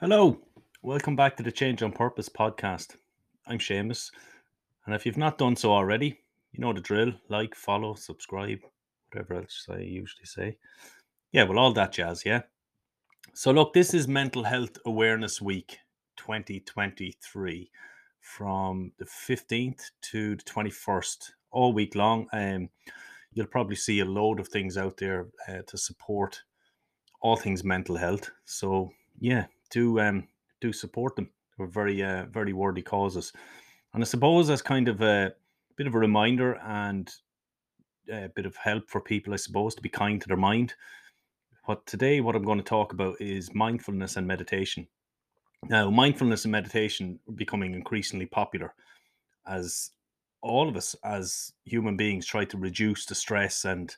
Hello, welcome back to the Change on Purpose podcast. I'm Seamus, and if you've not done so already, you know the drill like, follow, subscribe, whatever else I usually say. Yeah, well, all that jazz, yeah. So, look, this is Mental Health Awareness Week 2023 from the 15th to the 21st, all week long. Um, you'll probably see a load of things out there uh, to support all things mental health. So, yeah, do um do support them. They're very uh, very worthy causes, and I suppose as kind of a bit of a reminder and a bit of help for people, I suppose, to be kind to their mind. What today, what I'm going to talk about is mindfulness and meditation. Now, mindfulness and meditation are becoming increasingly popular as all of us, as human beings, try to reduce the stress and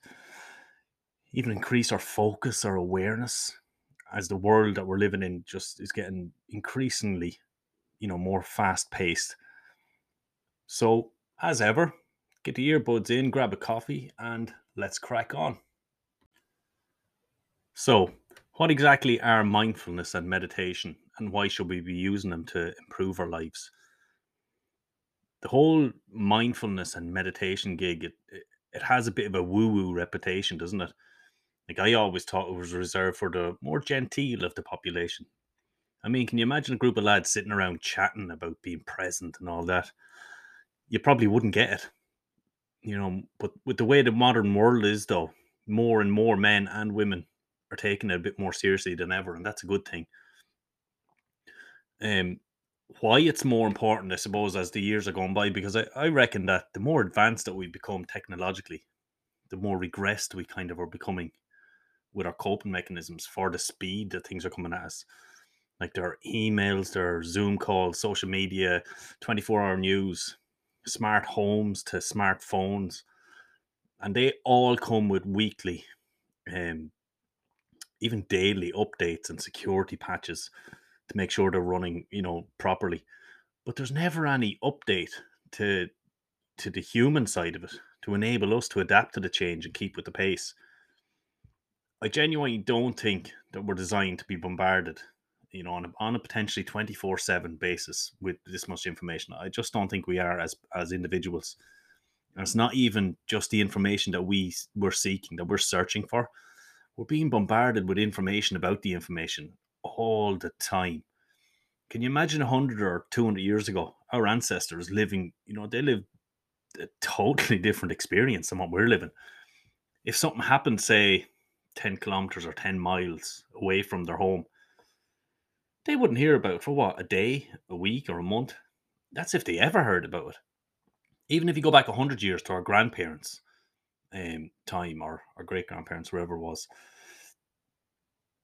even increase our focus, our awareness as the world that we're living in just is getting increasingly, you know, more fast paced. So, as ever, get the earbuds in, grab a coffee, and let's crack on. So, what exactly are mindfulness and meditation, and why should we be using them to improve our lives? The whole mindfulness and meditation gig, it, it has a bit of a woo woo reputation, doesn't it? Like I always thought it was reserved for the more genteel of the population. I mean, can you imagine a group of lads sitting around chatting about being present and all that? You probably wouldn't get it. You know, but with the way the modern world is though, more and more men and women are taking it a bit more seriously than ever, and that's a good thing. Um why it's more important, I suppose, as the years are going by, because I, I reckon that the more advanced that we become technologically, the more regressed we kind of are becoming with our coping mechanisms for the speed that things are coming at us. Like there are emails, there are Zoom calls, social media, 24 hour news, smart homes to smartphones. And they all come with weekly, um, even daily updates and security patches to make sure they're running, you know, properly. But there's never any update to to the human side of it to enable us to adapt to the change and keep with the pace. I genuinely don't think that we're designed to be bombarded, you know, on a, on a potentially twenty four seven basis with this much information. I just don't think we are as as individuals. And it's not even just the information that we we're seeking, that we're searching for. We're being bombarded with information about the information all the time. Can you imagine 100 or 200 years ago, our ancestors living, you know, they lived a totally different experience than what we're living. If something happened, say, 10 kilometers or 10 miles away from their home, they wouldn't hear about it for what, a day, a week, or a month? That's if they ever heard about it. Even if you go back 100 years to our grandparents' um, time or our great grandparents, wherever it was,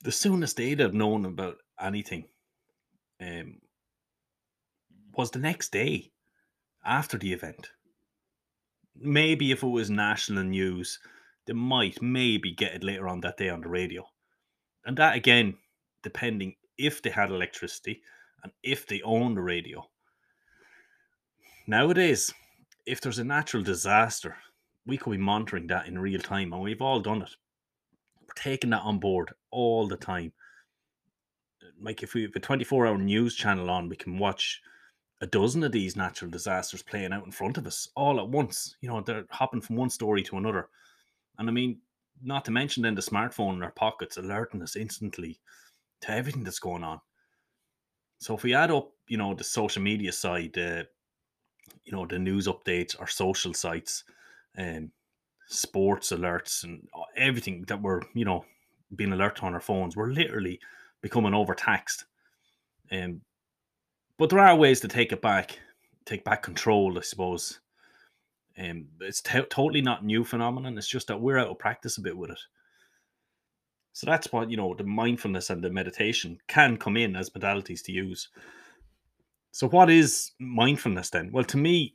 the soonest they'd have known about anything um, was the next day after the event. Maybe if it was national news, they might maybe get it later on that day on the radio. And that again, depending if they had electricity and if they owned the radio. Nowadays, if there's a natural disaster, we could be monitoring that in real time, and we've all done it. We're taking that on board all the time. Like if we have a 24 hour news channel on, we can watch a dozen of these natural disasters playing out in front of us all at once. You know, they're hopping from one story to another. And I mean, not to mention then the smartphone in our pockets alerting us instantly to everything that's going on. So if we add up, you know, the social media side, uh, you know, the news updates, our social sites, and um, sports alerts, and everything that we're, you know, being alerted on our phones, we're literally becoming overtaxed. Um, but there are ways to take it back, take back control, I suppose. Um, it's t- totally not new phenomenon. It's just that we're out of practice a bit with it. So that's what you know. The mindfulness and the meditation can come in as modalities to use. So what is mindfulness then? Well, to me,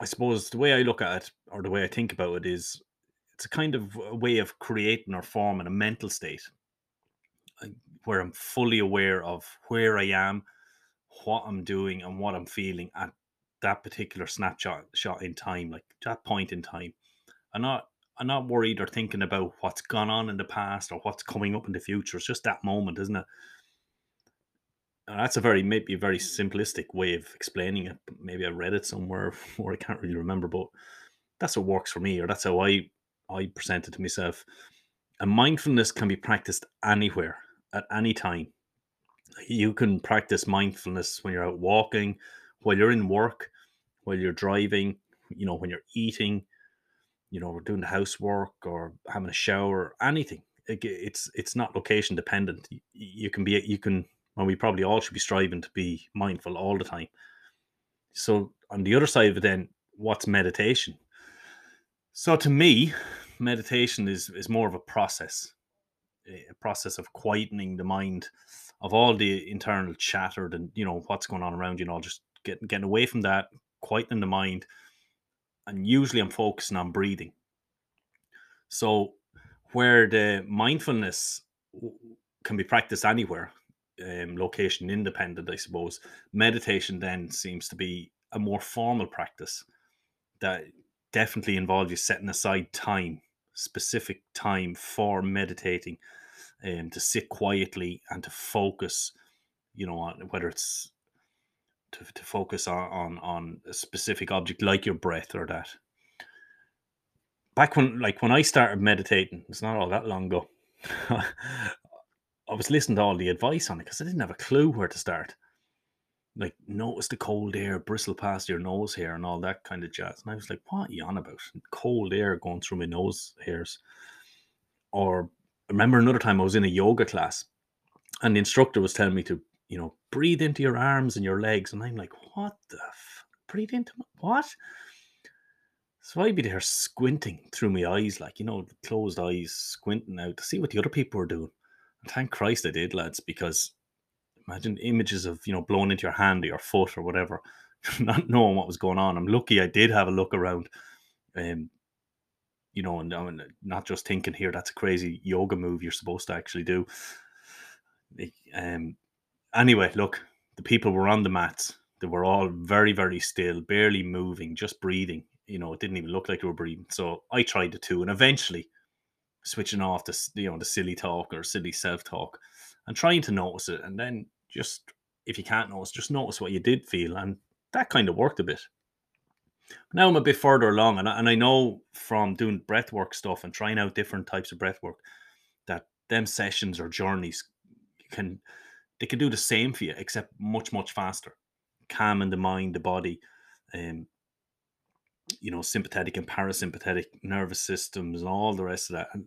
I suppose the way I look at it or the way I think about it is it's a kind of a way of creating or forming a mental state where I'm fully aware of where I am, what I'm doing, and what I'm feeling at that particular snapshot shot in time, like that point in time. I'm not I'm not worried or thinking about what's gone on in the past or what's coming up in the future. It's just that moment, isn't it? And that's a very maybe a very simplistic way of explaining it. Maybe I read it somewhere or I can't really remember, but that's what works for me, or that's how I I present it to myself. And mindfulness can be practiced anywhere at any time. You can practice mindfulness when you're out walking, while you're in work, while you're driving, you know, when you're eating, you know, doing the housework or having a shower, anything. it's it's not location dependent. You can be you can well, we probably all should be striving to be mindful all the time. So on the other side of it, then what's meditation? So to me, meditation is is more of a process, a process of quietening the mind of all the internal chatter and you know what's going on around you, and all just getting getting away from that, quietening the mind, and usually I'm focusing on breathing. So where the mindfulness can be practiced anywhere, um, location independent, I suppose. Meditation then seems to be a more formal practice that definitely involves you setting aside time, specific time for meditating, and um, to sit quietly and to focus. You know, on whether it's to, to focus on, on on a specific object like your breath or that. Back when, like when I started meditating, it's not all that long ago. I was listening to all the advice on it because I didn't have a clue where to start. Like, notice the cold air bristle past your nose hair and all that kind of jazz. And I was like, what are you on about? Cold air going through my nose hairs. Or I remember another time I was in a yoga class and the instructor was telling me to, you know, breathe into your arms and your legs. And I'm like, what the f- breathe into my, what? So I'd be there squinting through my eyes, like, you know, closed eyes, squinting out to see what the other people were doing. Thank Christ I did, lads, because imagine images of you know blowing into your hand or your foot or whatever, not knowing what was going on. I'm lucky I did have a look around, um, you know, and I'm not just thinking here that's a crazy yoga move you're supposed to actually do. Um, anyway, look, the people were on the mats. They were all very, very still, barely moving, just breathing. You know, it didn't even look like they were breathing. So I tried the two, and eventually switching off the you know the silly talk or silly self talk and trying to notice it and then just if you can't notice just notice what you did feel and that kind of worked a bit. Now i'm a bit further along and I, and I know from doing breathwork stuff and trying out different types of breathwork that them sessions or journeys can they can do the same for you except much much faster. Calming the mind the body um, you know sympathetic and parasympathetic nervous systems and all the rest of that. And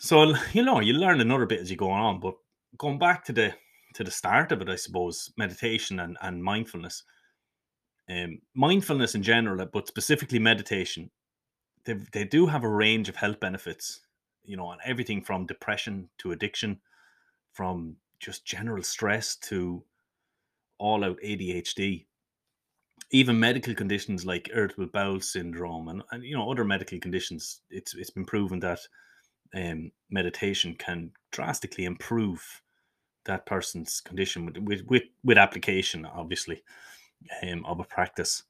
so you know you learn another bit as you go on but going back to the to the start of it i suppose meditation and, and mindfulness um, mindfulness in general but specifically meditation they, they do have a range of health benefits you know on everything from depression to addiction from just general stress to all out adhd even medical conditions like irritable bowel syndrome and, and you know other medical conditions it's it's been proven that um, meditation can drastically improve that person's condition with with with, with application obviously um, of a practice.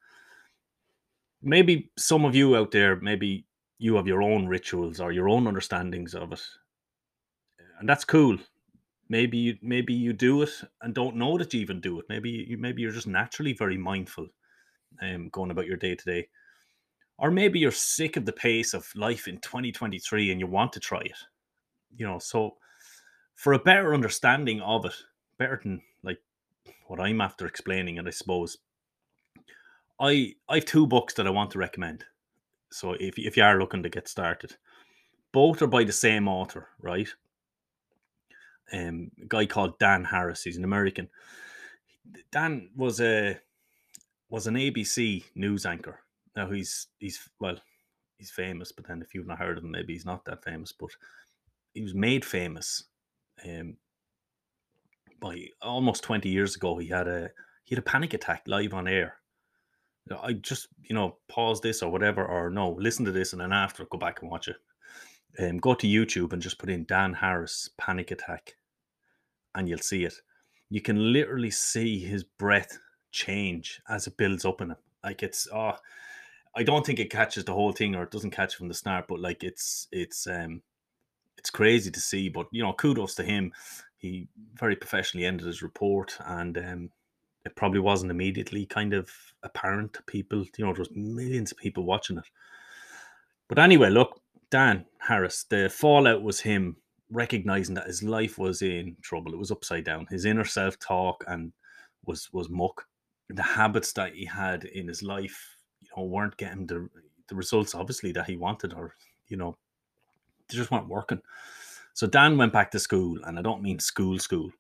Maybe some of you out there maybe you have your own rituals or your own understandings of it and that's cool. Maybe you maybe you do it and don't know that you even do it. Maybe you maybe you're just naturally very mindful um, going about your day to day. Or maybe you're sick of the pace of life in 2023 and you want to try it. You know, so for a better understanding of it, better than like what I'm after explaining it, I suppose. I I have two books that I want to recommend. So if if you are looking to get started, both are by the same author, right? Um, a guy called Dan Harris. He's an American. Dan was a was an ABC news anchor. Now he's he's well, he's famous, but then if you've not heard of him, maybe he's not that famous. But he was made famous um, by almost twenty years ago. He had a he had a panic attack live on air. I just you know pause this or whatever, or no, listen to this and then after go back and watch it. Um, go to YouTube and just put in Dan Harris panic attack, and you'll see it. You can literally see his breath change as it builds up in him. Like it's oh, I don't think it catches the whole thing or it doesn't catch from the start, but like it's it's um it's crazy to see. But you know, kudos to him. He very professionally ended his report, and um, it probably wasn't immediately kind of apparent to people. You know, there was millions of people watching it. But anyway, look, Dan Harris, the fallout was him recognizing that his life was in trouble. It was upside down. His inner self talk and was was muck. The habits that he had in his life, you know, weren't getting the the results obviously that he wanted, or you know, they just weren't working. So Dan went back to school, and I don't mean school school.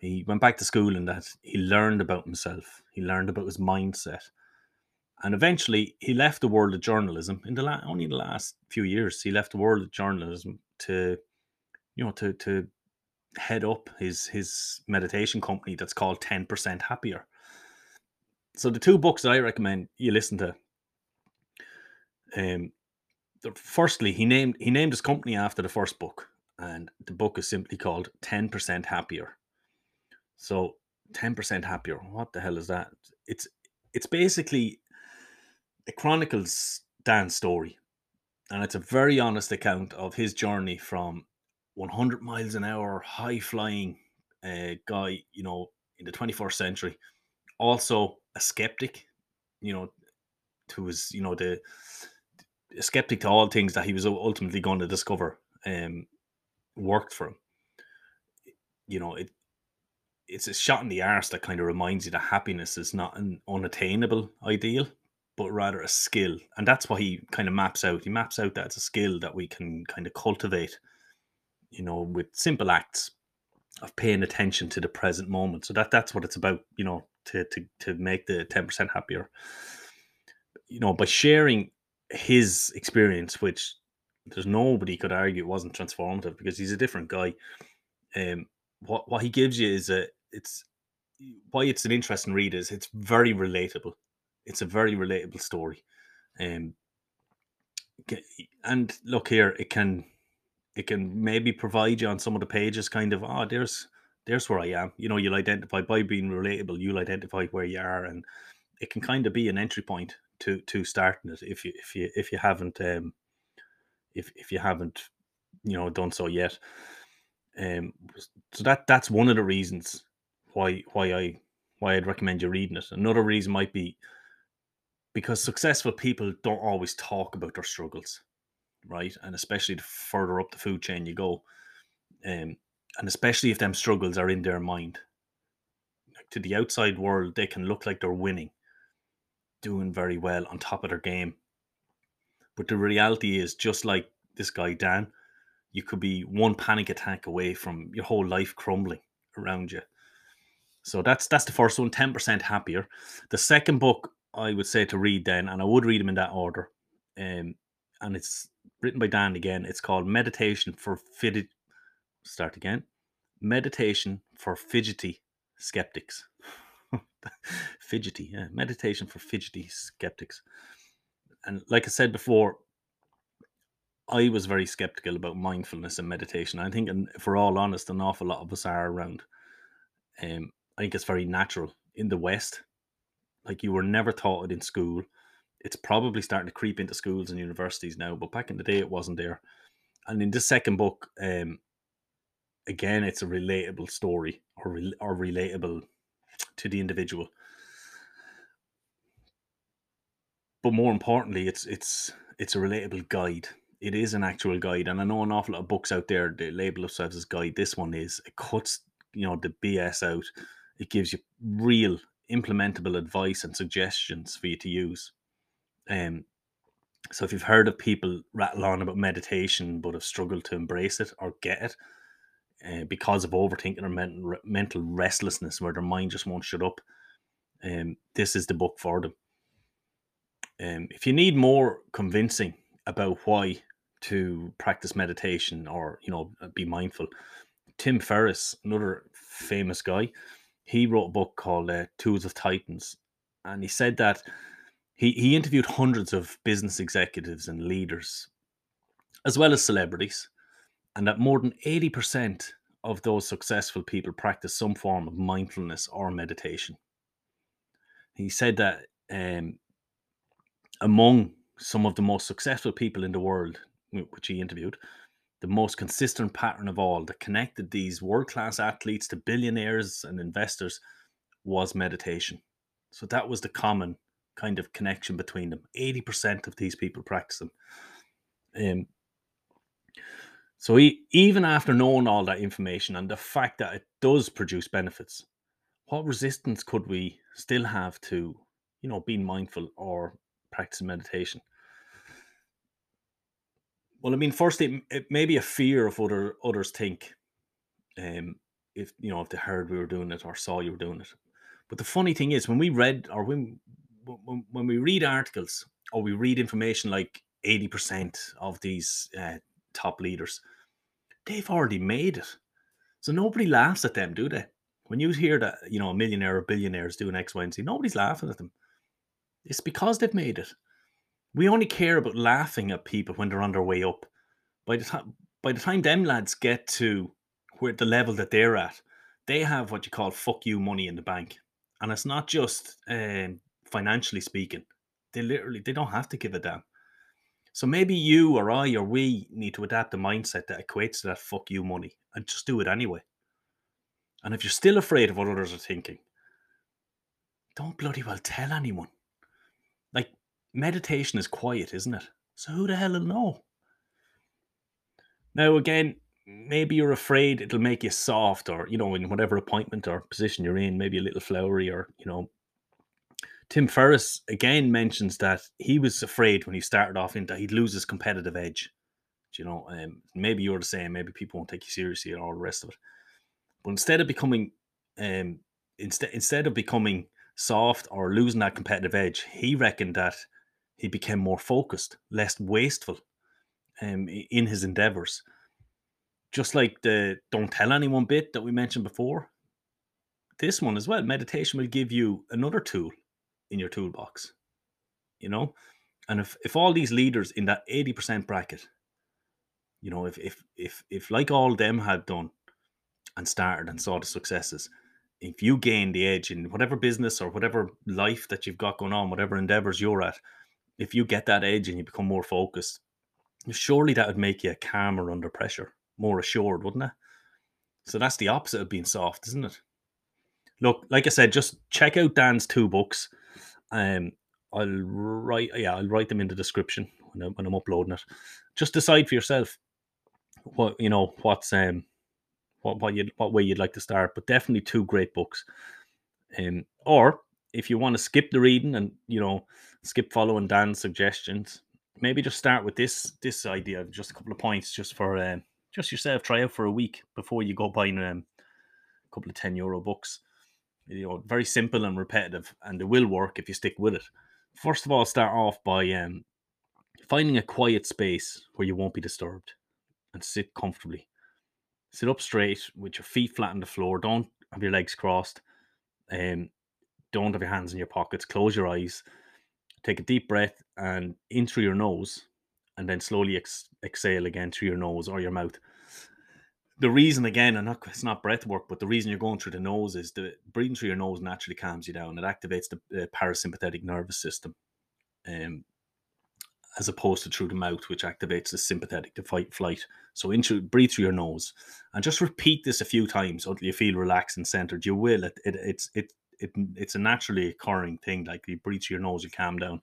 He went back to school and that he learned about himself. He learned about his mindset. And eventually he left the world of journalism in the la- only the last few years. He left the world of journalism to, you know, to to head up his his meditation company that's called 10% Happier. So the two books I recommend you listen to. Um the, firstly, he named he named his company after the first book, and the book is simply called 10% Happier. So 10% happier. What the hell is that? It's it's basically it chronicles Dan's story. And it's a very honest account of his journey from 100 miles an hour, high flying uh, guy, you know, in the 21st century. Also a skeptic, you know, to his, you know, the skeptic to all things that he was ultimately going to discover um, worked for him. You know, it it's a shot in the arse that kind of reminds you that happiness is not an unattainable ideal, but rather a skill. And that's what he kind of maps out. He maps out that it's a skill that we can kind of cultivate, you know, with simple acts of paying attention to the present moment. So that that's what it's about, you know, to to to make the 10% happier. You know, by sharing his experience, which there's nobody could argue wasn't transformative because he's a different guy. Um, what what he gives you is a it's why it's an interesting read is it's very relatable. It's a very relatable story. Um, and look here, it can it can maybe provide you on some of the pages kind of oh there's there's where I am. You know, you'll identify by being relatable, you'll identify where you are and it can kind of be an entry point to to starting it if you if you if you haven't um if if you haven't you know done so yet. Um so that that's one of the reasons why why I why I'd recommend you reading it. Another reason might be because successful people don't always talk about their struggles, right? And especially the further up the food chain you go, um, and especially if them struggles are in their mind. to the outside world, they can look like they're winning, doing very well on top of their game. But the reality is, just like this guy Dan, you could be one panic attack away from your whole life crumbling around you. So that's that's the first one, 10% happier. The second book I would say to read then, and I would read them in that order. Um, and it's written by Dan again. It's called Meditation for Fidget. Start again. Meditation for Fidgety Skeptics. fidgety, yeah. Meditation for Fidgety Skeptics. And like I said before, I was very skeptical about mindfulness and meditation. I think, and if we're all honest, an awful lot of us are around. Um, I think it's very natural in the West. Like you were never taught it in school. It's probably starting to creep into schools and universities now, but back in the day it wasn't there. And in this second book, um, again, it's a relatable story or re- or relatable to the individual. But more importantly, it's it's it's a relatable guide. It is an actual guide, and I know an awful lot of books out there they label themselves as guide. This one is it cuts you know the BS out it gives you real implementable advice and suggestions for you to use. Um, so if you've heard of people rattle on about meditation but have struggled to embrace it or get it uh, because of overthinking or mental, mental restlessness where their mind just won't shut up, um, this is the book for them. Um, if you need more convincing about why to practice meditation or you know be mindful, Tim Ferriss, another famous guy, he wrote a book called uh, Tools of Titans, and he said that he he interviewed hundreds of business executives and leaders, as well as celebrities, and that more than eighty percent of those successful people practice some form of mindfulness or meditation. he said that um, among some of the most successful people in the world, which he interviewed, the most consistent pattern of all that connected these world class athletes to billionaires and investors was meditation. So that was the common kind of connection between them. 80% of these people practice them. Um, so he, even after knowing all that information and the fact that it does produce benefits, what resistance could we still have to, you know, being mindful or practicing meditation? Well, I mean, firstly, it, may be a fear of what other, others think. Um, if you know, if they heard we were doing it or saw you were doing it. But the funny thing is, when we read or when when, when we read articles or we read information like eighty percent of these uh, top leaders, they've already made it. So nobody laughs at them, do they? When you hear that you know a millionaire or billionaire is doing X, Y, and Z, nobody's laughing at them. It's because they've made it. We only care about laughing at people when they're on their way up. By the time by the time them lads get to where the level that they're at, they have what you call fuck you money in the bank. And it's not just um, financially speaking. They literally they don't have to give a damn. So maybe you or I or we need to adapt a mindset that equates to that fuck you money and just do it anyway. And if you're still afraid of what others are thinking, don't bloody well tell anyone. Like meditation is quiet, isn't it? So who the hell will know? Now, again, maybe you're afraid it'll make you soft or, you know, in whatever appointment or position you're in, maybe a little flowery or, you know. Tim Ferriss again mentions that he was afraid when he started off in that he'd lose his competitive edge. You know, um, maybe you're the same, maybe people won't take you seriously and all the rest of it. But instead of becoming um instead instead of becoming soft or losing that competitive edge, he reckoned that he became more focused, less wasteful um, in his endeavors. Just like the don't tell anyone bit that we mentioned before, this one as well, meditation will give you another tool in your toolbox. You know? And if, if all these leaders in that 80% bracket, you know, if if if if like all them had done and started and saw the successes, if you gain the edge in whatever business or whatever life that you've got going on, whatever endeavors you're at, if you get that edge and you become more focused, surely that would make you calmer under pressure, more assured, wouldn't it? So that's the opposite of being soft, isn't it? Look, like I said, just check out Dan's two books. Um, I'll write, yeah, I'll write them in the description when, I, when I'm uploading it. Just decide for yourself what you know, what's um, what what you what way you'd like to start. But definitely two great books. Um, or if you want to skip the reading and you know skip following Dan's suggestions, maybe just start with this this idea just a couple of points just for uh, just yourself try out for a week before you go buying um, a couple of 10 euro books you know very simple and repetitive and it will work if you stick with it. First of all start off by um, finding a quiet space where you won't be disturbed and sit comfortably. Sit up straight with your feet flat on the floor. Don't have your legs crossed um, don't have your hands in your pockets. Close your eyes take a deep breath and in through your nose and then slowly ex- exhale again through your nose or your mouth the reason again and not, it's not breath work but the reason you're going through the nose is the breathing through your nose naturally calms you down it activates the, the parasympathetic nervous system um, as opposed to through the mouth which activates the sympathetic to fight flight so in through, breathe through your nose and just repeat this a few times until you feel relaxed and centered you will it, it it's it it, it's a naturally occurring thing. Like you breathe through your nose, you calm down.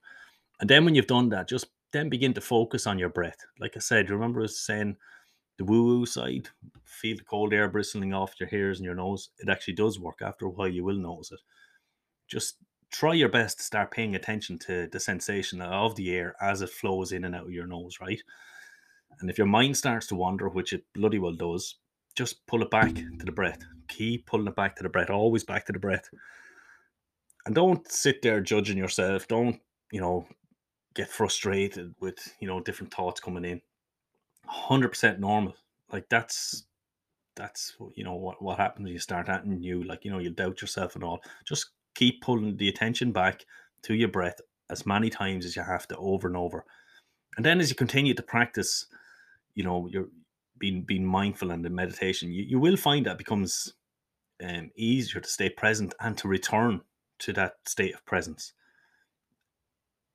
And then when you've done that, just then begin to focus on your breath. Like I said, remember us saying the woo woo side, feel the cold air bristling off your hairs and your nose. It actually does work. After a while, you will notice it. Just try your best to start paying attention to the sensation of the air as it flows in and out of your nose, right? And if your mind starts to wander, which it bloody well does, just pull it back to the breath. Keep pulling it back to the breath, always back to the breath and don't sit there judging yourself. Don't, you know, get frustrated with, you know, different thoughts coming in. 100% normal. Like that's that's you know what what happens when you start acting new like you know you doubt yourself and all. Just keep pulling the attention back to your breath as many times as you have to over and over. And then as you continue to practice you know you're being being mindful and the meditation you, you will find that becomes um, easier to stay present and to return to that state of presence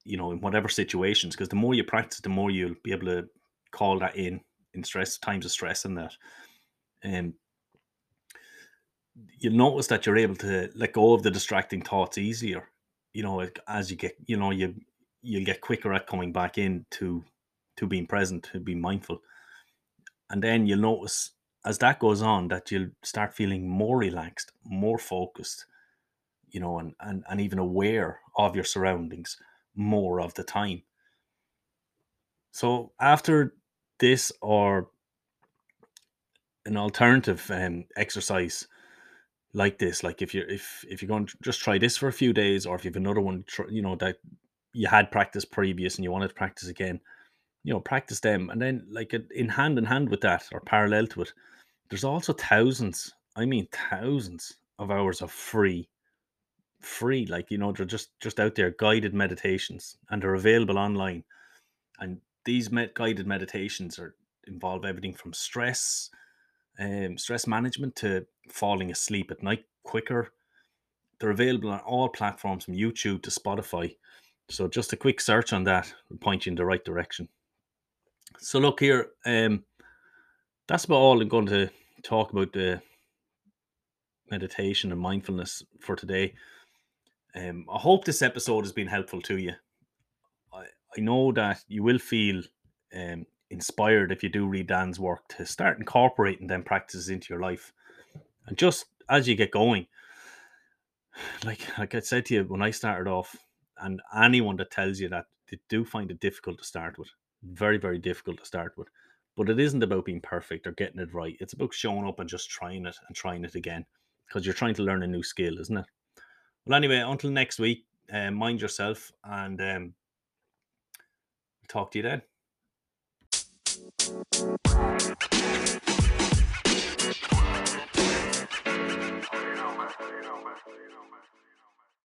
you know in whatever situations. Because the more you practice the more you'll be able to call that in in stress times of stress and that um, and you'll notice that you're able to let go of the distracting thoughts easier. You know as you get you know you you'll get quicker at coming back in to to being present to being mindful. And then you'll notice as that goes on that you'll start feeling more relaxed more focused you know and and, and even aware of your surroundings more of the time. So after this or an alternative um, exercise like this? Like if you're if if you're going to just try this for a few days or if you have another one you know that you had practice previous and you wanted to practice again you know practice them. And then like in hand in hand with that or parallel to it there's also thousands i mean thousands of hours of free free like you know they're just just out there guided meditations and they're available online. And these med- guided meditations are involve everything from stress um, stress management to falling asleep at night quicker. They're available on all platforms from YouTube to Spotify. So just a quick search on that will point you in the right direction. So look here, um, that's about all I'm going to talk about the meditation and mindfulness for today. Um, I hope this episode has been helpful to you. I, know that you will feel um, inspired if you do read Dan's work to start incorporating them practices into your life. And just as you get going, like like I said to you when I started off, and anyone that tells you that they do find it difficult to start with, very very difficult to start with. But it isn't about being perfect or getting it right. It's about showing up and just trying it and trying it again because you're trying to learn a new skill, isn't it? Well, anyway, until next week, uh, mind yourself and um, Talk to you then.